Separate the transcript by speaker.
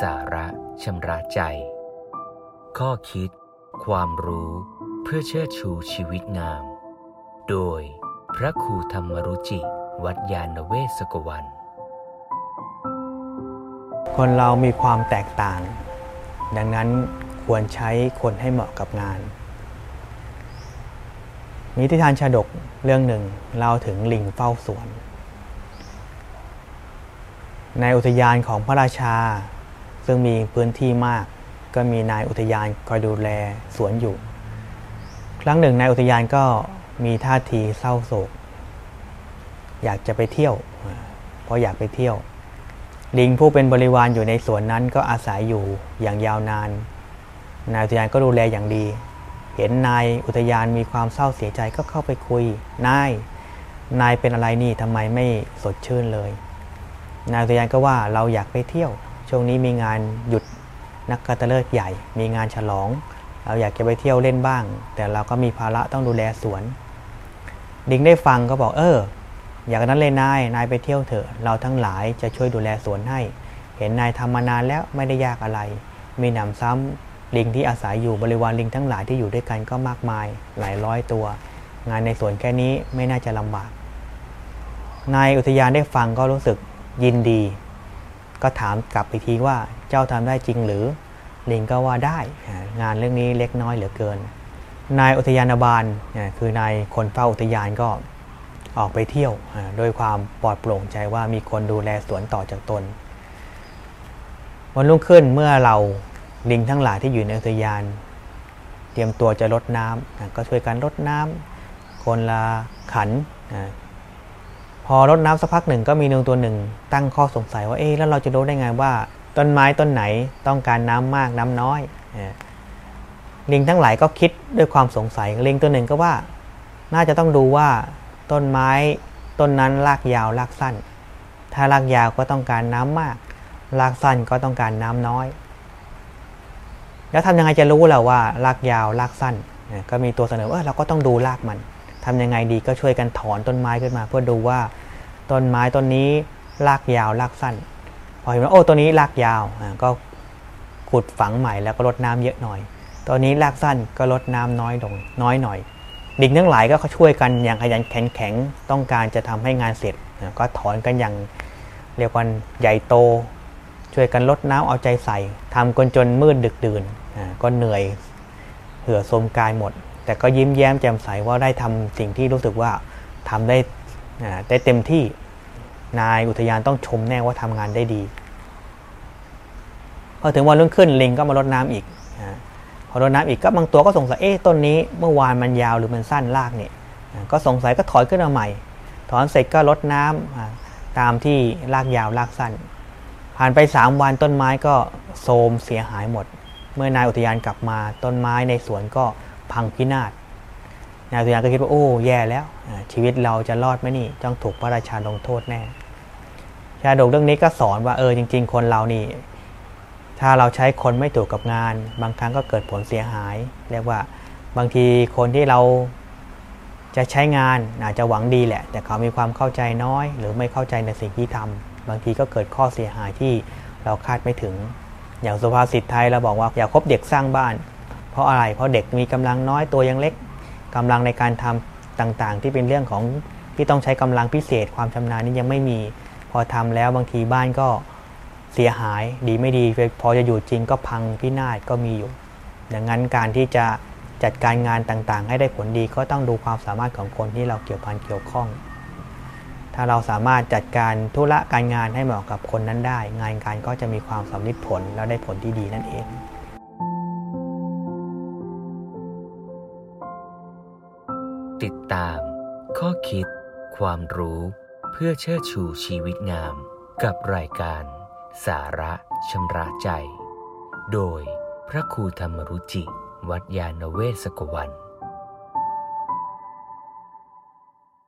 Speaker 1: สาระชำระใจ ข้อคิด ความรู้เพื่อเชิดชูชีวิตงาม โดยพระครูธรรมรุจิ วัดยาณเวศกวัน
Speaker 2: คนเรามีความแตกต่าง ดังนั้นควรใช้คนให้เหมาะกับงาน มีทิทานชาดกเรื่องหนึ่งเล่าถึงลิงเฝ้าสวน ในอุทยานของพระราชา ซึ่งมีพื้นที่มาก ก็มีนายอุทยานคอยดูแลสวนอยู่ ครั้งหนึ่งนายอุทยานก็มีท่าทีเศร้าโศก อยากจะไปเที่ยว เพราะอยากไปเที่ยว ลิงผู้เป็นบริวารอยู่ในสวนนั้นก็อาศัยอยู่อย่างยาวนาน นายอุทยานก็ดูแลอย่างดี เห็นนายอุทยานมีความเศร้าเสียใจก็เข้าไปคุย นาย นายเป็นอะไรนี่ทำไมไม่สดชื่นเลย นายอุทยานก็ว่าเราอยากไปเที่ยว ช่วงนี้มีงานหยุดนักการตะเลิศใหญ่ มีงานฉลอง เราอยากจะไปเที่ยวเล่นบ้าง แต่เราก็มีภาระต้องดูแลสวนลิงได้ฟังก็บอกเออ อยากนั้นเลยนาย นายไปเที่ยวเถอะ เราทั้งหลายจะช่วยดูแลสวนให้ เห็นนายทำมานานแล้วไม่ได้ยากอะไร มีหนำซ้ำลิงที่อาศัยอยู่บริวารลิงทั้งหลายที่อยู่ด้วยกันก็มากมาย หลายร้อยตัว งานในสวนแค่นี้ไม่น่าจะลำบากนายอุทยานได้ฟังก็รู้สึกยินดี ก็ถามกลับไปทีว่าเจ้าทำได้จริงหรือ ลิงก็ว่าได้ งานเรื่องนี้เล็กน้อยเหลือเกิน นายอุทยานบาลคือนายคนเฝ้าอุทยานก็ออกไปเที่ยวโดยความปลอดโปร่งใจว่ามีคนดูแลสวนต่อจากตน วันรุ่งขึ้นเมื่อเราลิงทั้งหลายที่อยู่ในอุทยาน เตรียมตัวจะรดน้ำก็ช่วยกันรดน้ำคนละขัน พอรดน้ำสักพักหนึ่งก็มีนงตัวหนึ่ง ตั้งข้อสงสัยว่าเอ๊ะแล้วเราจะรู้ได้ไงว่า ต้นไม้ต้นไหนต้องการน้ำมากน้ำน้อยลิงทั้งหลายก็คิดด้วยความสงสัยลิงตัวหนึ่งก็ว่า น่าจะต้องดูว่าต้นไม้ต้นนั้นรากยาวรากสั้น ถ้ารากยาวก็ต้องการน้ำมากรากสั้นก็ต้องการน้ำน้อย แล้วทำยังไงจะรู้ล่ะว่ารากยาวรากสั้นก็มีตัวเสนอว่าเราก็ต้องดูรากมันทำยังไงดีก็ช่วยกันถอนต้นไม้ขึ้นมา เพื่อดูว่า ต้นไม้ต้นนี้รากยาวรากสั้น พอเห็นว่าโอ้ตัวนี้รากยาวก็ขุดฝังใหม่แล้วก็ลดน้ำเยอะหน่อยตัวนี้รากสั้นก็ลดน้ำน้อยลงน้อยหน่อยลิงทั้งหลายก็ช่วยกันอย่างขยันแข็งแข็งต้องการจะทำให้งานเสร็จก็ถอนกันอย่างเรียกว่าใหญ่โต ช่วยกันลดน้ำเอาใจใส่ทำกันจนมืดดึกดื่นก็เหนื่อยเหือสมกายหมด แต่ก็ยิ้มแย้มแจ่มใสว่าได้ทำสิ่งที่รู้สึกว่าทำได้ได้เต็มที่ นายอุทยานต้องชมแน่ว่าทำงานได้ดี พอถึงวันรุ่งขึ้นลิงก็มาลดน้ำอีกพอรดน้ำอีกก็บางตัวก็สงสัยเอ๊ะต้นนี้เมื่อวานมันยาวหรือมันสั้นรากเนี่ยก็สงสัยก็ถอยขึ้นมาใหม่ ถอนเสร็จก็ลดน้ำตามที่รากยาวรากสั้น ผ่านไป 3 วันต้นไม้ก็โทรมเสียหายหมด เมื่อนายอุทยานกลับมาต้นไม้ในสวนก็พังพินาศนายอุทยานก็คิดว่าโอ้แย่แล้วชีวิตเราจะรอดไหมนี่ต้องถูกพระราชาลงโทษแน่ ชาดกเรื่องนี้ก็สอนว่าเออจริง ๆ คนเรานี่ ถ้าเราใช้คนไม่ถูกกับงาน บางครั้งก็เกิดผลเสียหาย เรียกว่าบางทีคนที่เราจะใช้งานอาจจะหวังดีแหละ แต่เขามีความเข้าใจน้อย หรือไม่เข้าใจในสิ่งที่ทำบางทีก็เกิดข้อเสียหายที่เราคาดไม่ถึง อย่างสุภาษิตไทยเราบอกว่าอย่าคบเด็กสร้างบ้าน เพราะอะไรเพราะเด็กมีกำลังน้อยตัวยังเล็กกำลังในการทำต่างๆ ที่เป็นเรื่องของที่ต้องใช้กำลังพิเศษความชำนาญนี่ยังไม่มี พอทำแล้วบางทีบ้านก็เสียหายดีไม่ดีพอจะอยู่จริงก็พังพินาศก็มีอยู่ ดังนั้นการที่จะจัดการงานต่างๆ ให้ได้ผลดีก็ต้องดูความสามารถของคนที่เราเกี่ยวพันเกี่ยวข้อง ถ้าเราสามารถจัดการธุระการงานให้เหมาะกับคนนั้นได้ งานการก็จะมีความสำลิดผลแล้วได้ผลที่ดีนั่นเอง
Speaker 1: ติดตาม ข้อคิด ความรู้ เพื่อเชิดชูชีวิตงามกับรายการ สาระชำระใจ โดยพระครูธรรมรุจิ วัดยาณเวศกวัน